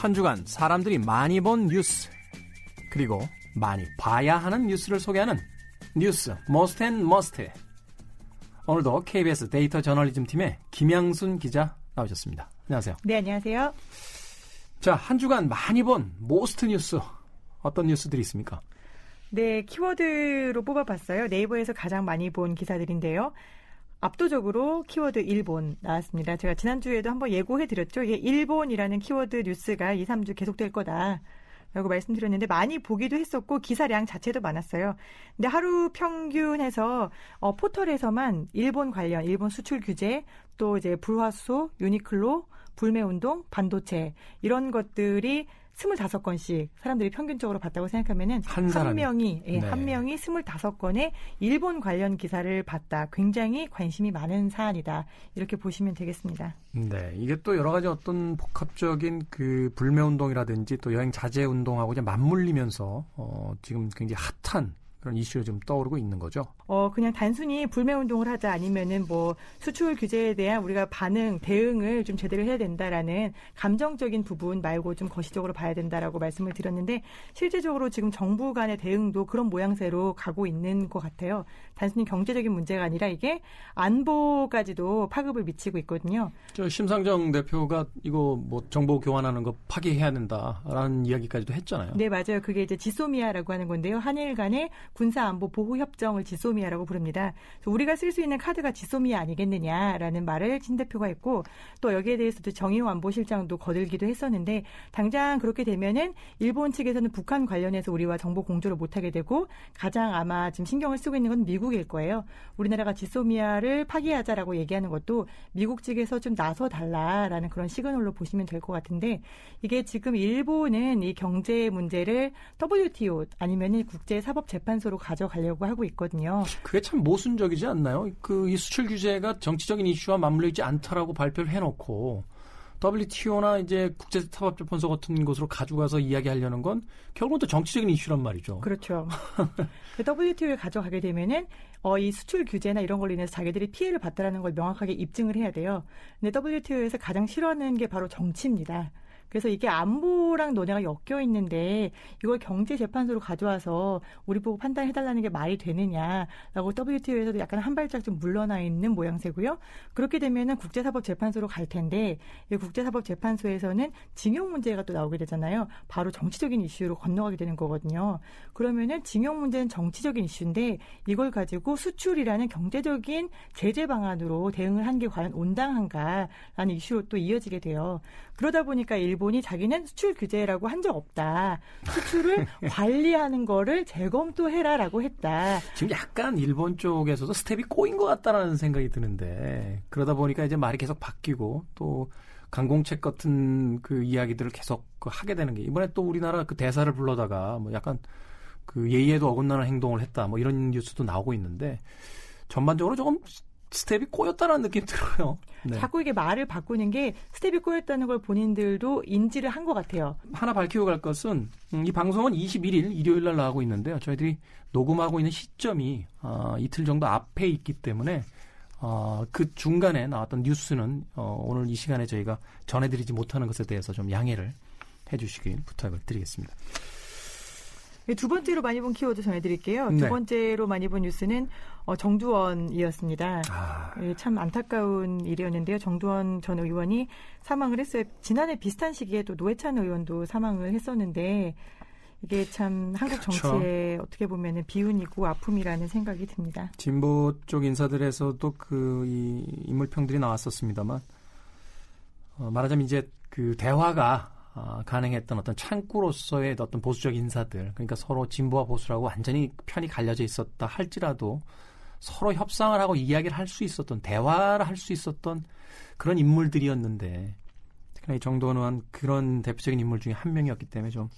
한 주간 사람들이 많이 본 뉴스 그리고 많이 봐야 하는 뉴스를 소개하는 뉴스 Most and Must 오늘도 KBS 데이터 저널리즘 팀의 김양순 기자 나오셨습니다. 안녕하세요. 네, 안녕하세요. 자, 한 주간 많이 본 most 뉴스 어떤 뉴스들이 있습니까? 네, 키워드로 뽑아봤어요. 네이버에서 가장 많이 본 기사들인데요. 압도적으로 키워드 일본 나왔습니다. 제가 지난주에도 한번 예고해 드렸죠. 이게 일본이라는 키워드 뉴스가 2, 3주 계속될 거다. 라고 말씀드렸는데 많이 보기도 했었고 기사량 자체도 많았어요. 근데 하루 평균에서 어, 포털에서만 일본 관련 일본 수출 규제 또 이제 불화수소, 유니클로, 불매운동, 반도체 이런 것들이 25건씩 사람들이 평균적으로 봤다고 생각하면은 한, 사람이. 명이 예, 네. 한 명이 25건의 일본 관련 기사를 봤다. 굉장히 관심이 많은 사안이다. 이렇게 보시면 되겠습니다. 네, 이게 또 여러 가지 어떤 복합적인 그 불매 운동이라든지 또 여행 자제 운동하고 이제 맞물리면서 어, 지금 굉장히 핫한 그런 이슈가 좀 떠오르고 있는 거죠. 어, 그냥 단순히 불매 운동을 하자 아니면은 뭐 수출 규제에 대한 우리가 반응, 대응을 좀 제대로 해야 된다라는 감정적인 부분 말고 좀 거시적으로 봐야 된다라고 말씀을 드렸는데 실제적으로 지금 정부 간의 대응도 그런 모양새로 가고 있는 것 같아요. 단순히 경제적인 문제가 아니라 이게 안보까지도 파급을 미치고 있거든요. 저 심상정 대표가 이거 뭐 정보 교환하는 거 파기해야 된다라는 이야기까지도 했잖아요. 네, 맞아요. 그게 이제 지소미아라고 하는 건데요. 한일 간의 군사 안보 보호 협정을 지소미아라고 부릅니다. 우리가 쓸 수 있는 카드가 지소미아 아니겠느냐라는 말을 진 대표가 했고 또 여기에 대해서도 정의호 안보실장도 거들기도 했었는데 당장 그렇게 되면은 일본 측에서는 북한 관련해서 우리와 정보 공조를 못하게 되고 가장 아마 지금 신경을 쓰고 있는 건 미국일 거예요. 우리나라가 지소미아를 파기하자라고 얘기하는 것도 미국 측에서 좀 나서 달라라는 그런 시그널로 보시면 될 것 같은데 이게 지금 일본은 이 경제 문제를 WTO 아니면은 국제사법재판 소로 가져가려고 하고 있거든요. 그게 참 모순적이지 않나요? 그 이 수출 규제가 정치적인 이슈와 맞물려 있지 않다라고 발표를 해놓고 WTO나 이제 국제 사법재판소 같은 곳으로 가져가서 이야기하려는 건 결국은 또 정치적인 이슈란 말이죠. 그렇죠. 그 WTO에 가져가게 되면은 어, 이 수출 규제나 이런 걸로 인해서 자기들이 피해를 봤다라는 걸 명확하게 입증을 해야 돼요. 근데 WTO에서 가장 싫어하는 게 바로 정치입니다. 그래서 이게 안보랑 논의가 엮여 있는데 이걸 경제재판소로 가져와서 우리 보고 판단해달라는 게 말이 되느냐라고 WTO에서도 약간 한 발짝 좀 물러나 있는 모양새고요. 그렇게 되면은 국제사법재판소로 갈 텐데 이 국제사법재판소에서는 징용 문제가 또 나오게 되잖아요. 바로 정치적인 이슈로 건너가게 되는 거거든요. 그러면은 징용 문제는 정치적인 이슈인데 이걸 가지고 수출이라는 경제적인 제재 방안으로 대응을 한 게 과연 온당한가라는 이슈로 또 이어지게 돼요. 그러다 보니까 일 본이 자기는 수출 규제라고 한 적 없다. 수출을 관리하는 거를 재검토해라라고 했다. 지금 약간 일본 쪽에서도 스텝이 꼬인 것 같다라는 생각이 드는데 그러다 보니까 이제 말이 계속 바뀌고 또 강공책 같은 그 이야기들을 계속 그 하게 되는 게 이번에 또 우리나라 그 대사를 불러다가 뭐 약간 그 예의에도 어긋나는 행동을 했다 뭐 이런 뉴스도 나오고 있는데 전반적으로 조금 스텝이 꼬였다는 느낌이 들어요. 네. 자꾸 이게 말을 바꾸는 게 스텝이 꼬였다는 걸 본인들도 인지를 한 것 같아요. 하나 밝히고 갈 것은 음, 이 방송은 21일 일요일 날 나가고 있는데요. 저희들이 녹음하고 있는 시점이 어, 이틀 정도 앞에 있기 때문에 어, 그 중간에 나왔던 뉴스는 어, 오늘 이 시간에 저희가 전해드리지 못하는 것에 대해서 좀 양해를 해주시길 부탁을 드리겠습니다. 네, 두 번째로 많이 본 키워드 전해드릴게요. 네. 두 번째로 많이 본 뉴스는 어, 정두원이었습니다. 아, 예, 참 안타까운 일이었는데요. 정두원 전 의원이 사망을 했어요. 지난해 비슷한 시기에 또 노회찬 의원도 사망을 했었는데 이게 참 한국 그렇죠. 정치에 어떻게 보면 비운이고 아픔이라는 생각이 듭니다. 진보 쪽 인사들에서도 그 이 인물평들이 나왔었습니다만 어, 말하자면 이제 그 대화가 아, 가능했던 어떤 창구로서의 어떤 보수적 인사들 그러니까 서로 진보와 보수라고 완전히 편이 갈려져 있었다 할지라도 서로 협상을 하고 이야기를 할 수 있었던 대화를 할 수 있었던 그런 인물들이었는데 특히나 이 정도는 그런 대표적인 인물 중에 한 명이었기 때문에 좀,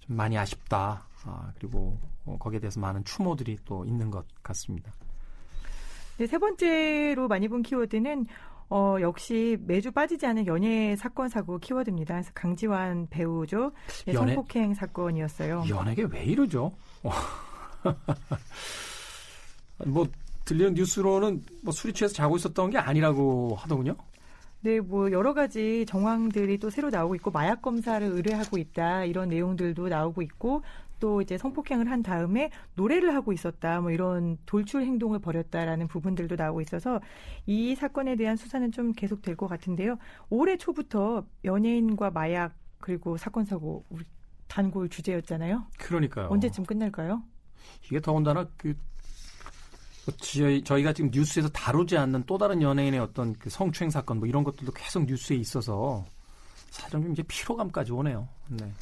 좀 많이 아쉽다. 아, 그리고 어, 거기에 대해서 많은 추모들이 또 있는 것 같습니다. 네, 세 번째로 많이 본 키워드는 어, 역시 매주 빠지지 않은 연예 사건 사고 키워드입니다. 그래서 강지환 배우죠. 네, 연애? 성폭행 사건이었어요. 연예계 왜 이러죠? 뭐 들리는 뉴스로는 뭐 술이 취해서 자고 있었던 게 아니라고 하더군요. 네, 뭐 여러 가지 정황들이 또 새로 나오고 있고 마약 검사를 의뢰하고 있다 이런 내용들도 나오고 있고 또 이제 성폭행을 한 다음에 노래를 하고 있었다 뭐 이런 돌출 행동을 벌였다라는 부분들도 나오고 있어서 이 사건에 대한 수사는 좀 계속될 것 같은데요. 올해 초부터 연예인과 마약 그리고 사건 사고 우리 단골 주제였잖아요. 그러니까요. 언제쯤 끝날까요? 이게 더군다나 그 저희, 저희가 지금 뉴스에서 다루지 않는 또 다른 연예인의 어떤 그 성추행 사건 뭐 이런 것들도 계속 뉴스에 있어서 사실 좀 이제 피로감까지 오네요. 네.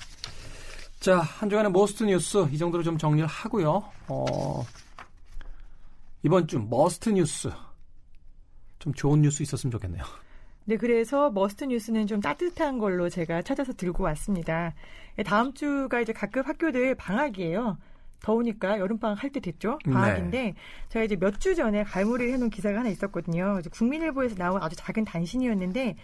자, 한 주간의 most 뉴스 이 정도로 좀 정리를 하고요. 어, 이번 주 must 뉴스 좀 좋은 뉴스 있었으면 좋겠네요. 네, 그래서 must 뉴스는 좀 따뜻한 걸로 제가 찾아서 들고 왔습니다. 다음 주가 이제 각급 학교들 방학이에요. 더우니까 여름방학 할 때 됐죠. 방학인데 네. 제가 이제 몇 주 전에 갈무리를 해놓은 기사가 하나 있었거든요. 국민일보에서 나온 아주 작은 단신이었는데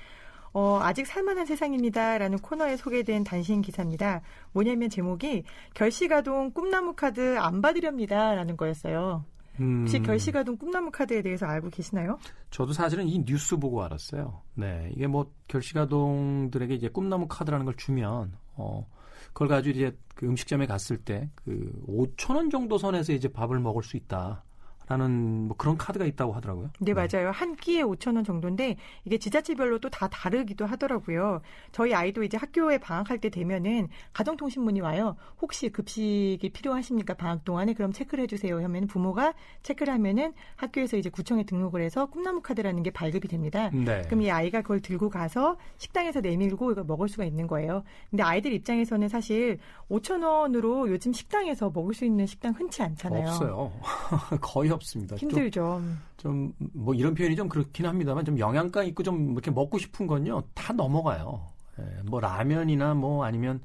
어, 아직 살만한 세상입니다라는 코너에 소개된 단신 기사입니다. 뭐냐면 제목이 결식아동 꿈나무 카드 안 받으렵니다라는 거였어요. 음. 혹시 결식아동 꿈나무 카드에 대해서 알고 계시나요? 저도 사실은 이 뉴스 보고 알았어요. 네, 이게 뭐 결시가동들에게 이제 꿈나무 카드라는 걸 주면 어 그걸 가지고 이제 그 음식점에 갔을 때 그 5천 원 정도 선에서 이제 밥을 먹을 수 있다. 라는 뭐 그런 카드가 있다고 하더라고요. 네, 맞아요. 한 끼에 5천 원 정도인데 이게 지자체별로 또 다 다르기도 하더라고요. 저희 아이도 이제 학교에 방학할 때 되면은 가정통신문이 와요. 혹시 급식이 필요하십니까? 방학 동안에 그럼 체크를 해주세요. 하면 부모가 체크를 하면은 학교에서 이제 구청에 등록을 해서 꿈나무 카드라는 게 발급이 됩니다. 네. 그럼 이 아이가 그걸 들고 가서 식당에서 내밀고 이걸 먹을 수가 있는 거예요. 근데 아이들 입장에서는 사실 5천 원으로 요즘 식당에서 먹을 수 있는 식당 흔치 않잖아요. 없어요. 거의 없 습니다. 힘들죠. 좀 뭐 이런 표현이 좀 그렇긴 합니다만 좀 영양가 있고 좀 이렇게 먹고 싶은 건요 다 넘어가요. 예, 뭐 라면이나 뭐 아니면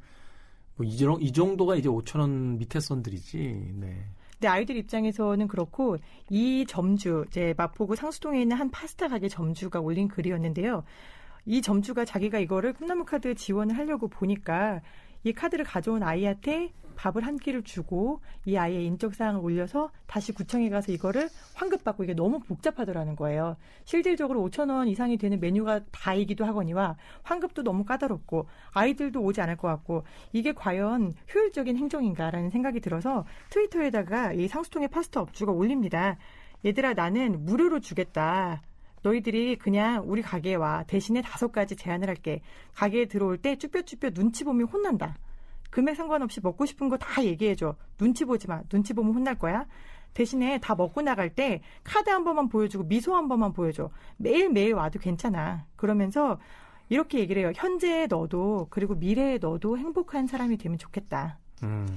뭐이 이 정도가 이제 5천 원 밑에 선들이지. 네. 근데 아이들 입장에서는 그렇고 이 점주 이제 마포구 상수동에 있는 한 파스타 가게 점주가 올린 글이었는데요. 이 점주가 자기가 이거를 꿈나무 카드 지원을 하려고 보니까 이 카드를 가져온 아이한테 밥을 한 끼를 주고 이 아이의 인적 사항을 올려서 다시 구청에 가서 이거를 환급받고 이게 너무 복잡하더라는 거예요. 실질적으로 5천 원 이상이 되는 메뉴가 다이기도 하거니와 환급도 너무 까다롭고 아이들도 오지 않을 것 같고 이게 과연 효율적인 행정인가라는 생각이 들어서 트위터에다가 이 상수통의 파스타 업주가 올립니다. 얘들아 나는 무료로 주겠다. 너희들이 그냥 우리 가게에 와. 대신에 다섯 가지 제안을 할게. 가게에 들어올 때 쭈뼛쭈뼛 눈치 보면 혼난다. 금액 상관없이 먹고 싶은 거 다 얘기해줘. 눈치 보지 마. 눈치 보면 혼날 거야. 대신에 다 먹고 나갈 때 카드 한 번만 보여주고 미소 한 번만 보여줘. 매일매일 와도 괜찮아. 그러면서 이렇게 얘기를 해요. 현재의 너도 그리고 미래의 너도 행복한 사람이 되면 좋겠다. 음.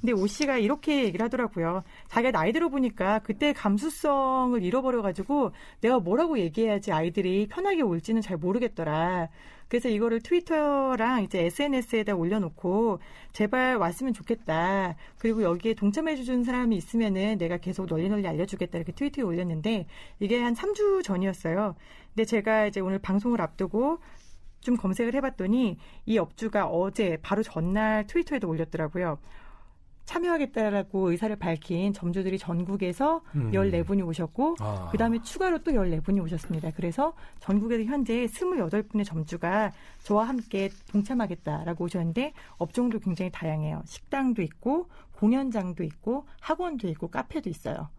근데 오 씨가 이렇게 얘기를 하더라고요. 자기가 나이 들어보니까 그때 감수성을 잃어버려가지고 내가 뭐라고 얘기해야지 아이들이 편하게 올지는 잘 모르겠더라. 그래서 이거를 트위터랑 이제 SNS에다 올려놓고 제발 왔으면 좋겠다. 그리고 여기에 동참해주는 사람이 있으면은 내가 계속 널리 널리 알려주겠다. 이렇게 트위터에 올렸는데 이게 한 3주 전이었어요. 근데 제가 이제 오늘 방송을 앞두고 좀 검색을 해봤더니 이 업주가 어제 바로 전날 트위터에도 올렸더라고요. 참여하겠다라고 의사를 밝힌 점주들이 전국에서 음. 14분이 오셨고 아. 그다음에 추가로 또 14분이 오셨습니다. 그래서 전국에서 현재 28분의 점주가 저와 함께 동참하겠다라고 오셨는데 업종도 굉장히 다양해요. 식당도 있고 공연장도 있고 학원도 있고 카페도 있어요.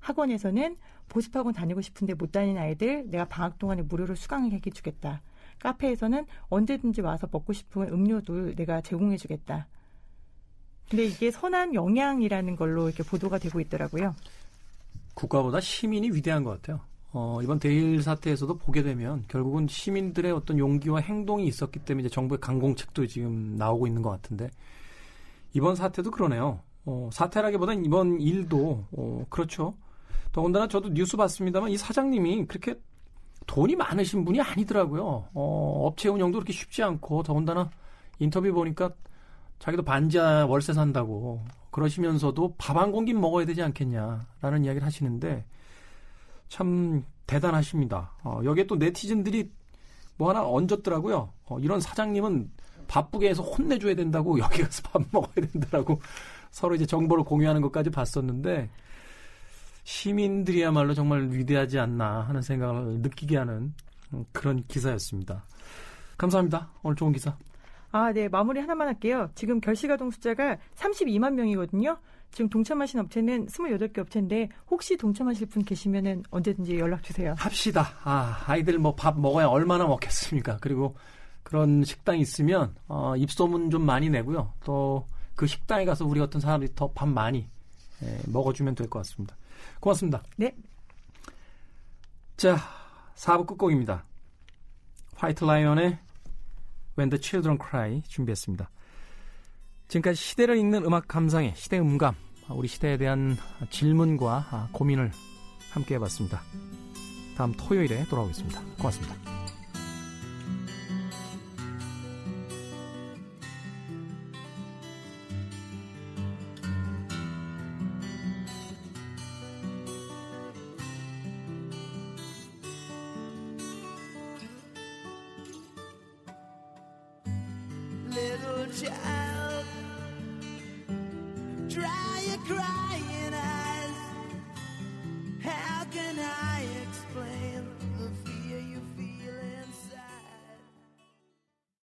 학원에서는 보습학원 다니고 싶은데 못 다니는 아이들 내가 방학 동안에 무료로 수강을 해 주겠다. 카페에서는 언제든지 와서 먹고 싶은 음료도 내가 제공해 주겠다. 근데 이게 선한 영향이라는 걸로 이렇게 보도가 되고 있더라고요. 국가보다 시민이 위대한 것 같아요. 어, 이번 대일 사태에서도 보게 되면 결국은 시민들의 어떤 용기와 행동이 있었기 때문에 이제 정부의 강공책도 지금 나오고 있는 것 같은데 이번 사태도 그러네요. 어, 사태라기보다는 이번 일도 어, 그렇죠. 더군다나 저도 뉴스 봤습니다만 이 사장님이 그렇게 돈이 많으신 분이 아니더라고요. 어, 업체 운영도 그렇게 쉽지 않고 더군다나 인터뷰 보니까 자기도 반지하 월세 산다고 그러시면서도 밥 한 공기 먹어야 되지 않겠냐라는 이야기를 하시는데 참 대단하십니다. 어, 여기에 또 네티즌들이 뭐 하나 얹었더라고요. 어, 이런 사장님은 바쁘게 해서 혼내줘야 된다고 여기 가서 밥 먹어야 된다라고 서로 이제 정보를 공유하는 것까지 봤었는데 시민들이야말로 정말 위대하지 않나 하는 생각을 느끼게 하는 음, 그런 기사였습니다. 감사합니다. 오늘 좋은 기사. 아, 네. 마무리 하나만 할게요. 지금 결시가동 숫자가 32만 명이거든요. 지금 동참하신 업체는 28개 업체인데 혹시 동참하실 분 계시면은 언제든지 연락 주세요. 합시다. 아, 아이들 뭐 밥 먹어야 얼마나 먹겠습니까? 그리고 그런 식당이 있으면 어, 입소문 좀 많이 내고요. 또 그 식당에 가서 우리 어떤 사람들이 더 밥 많이 예, 먹어주면 될 것 같습니다. 고맙습니다. 네. 자, 4부 끝곡입니다. 화이트 라이언의 When the Children Cry 준비했습니다. 지금까지 시대를 읽는 음악 감상의 시대 음감, 우리 시대에 대한 질문과 고민을 함께 해봤습니다. 다음 토요일에 돌아오겠습니다. 고맙습니다. Child.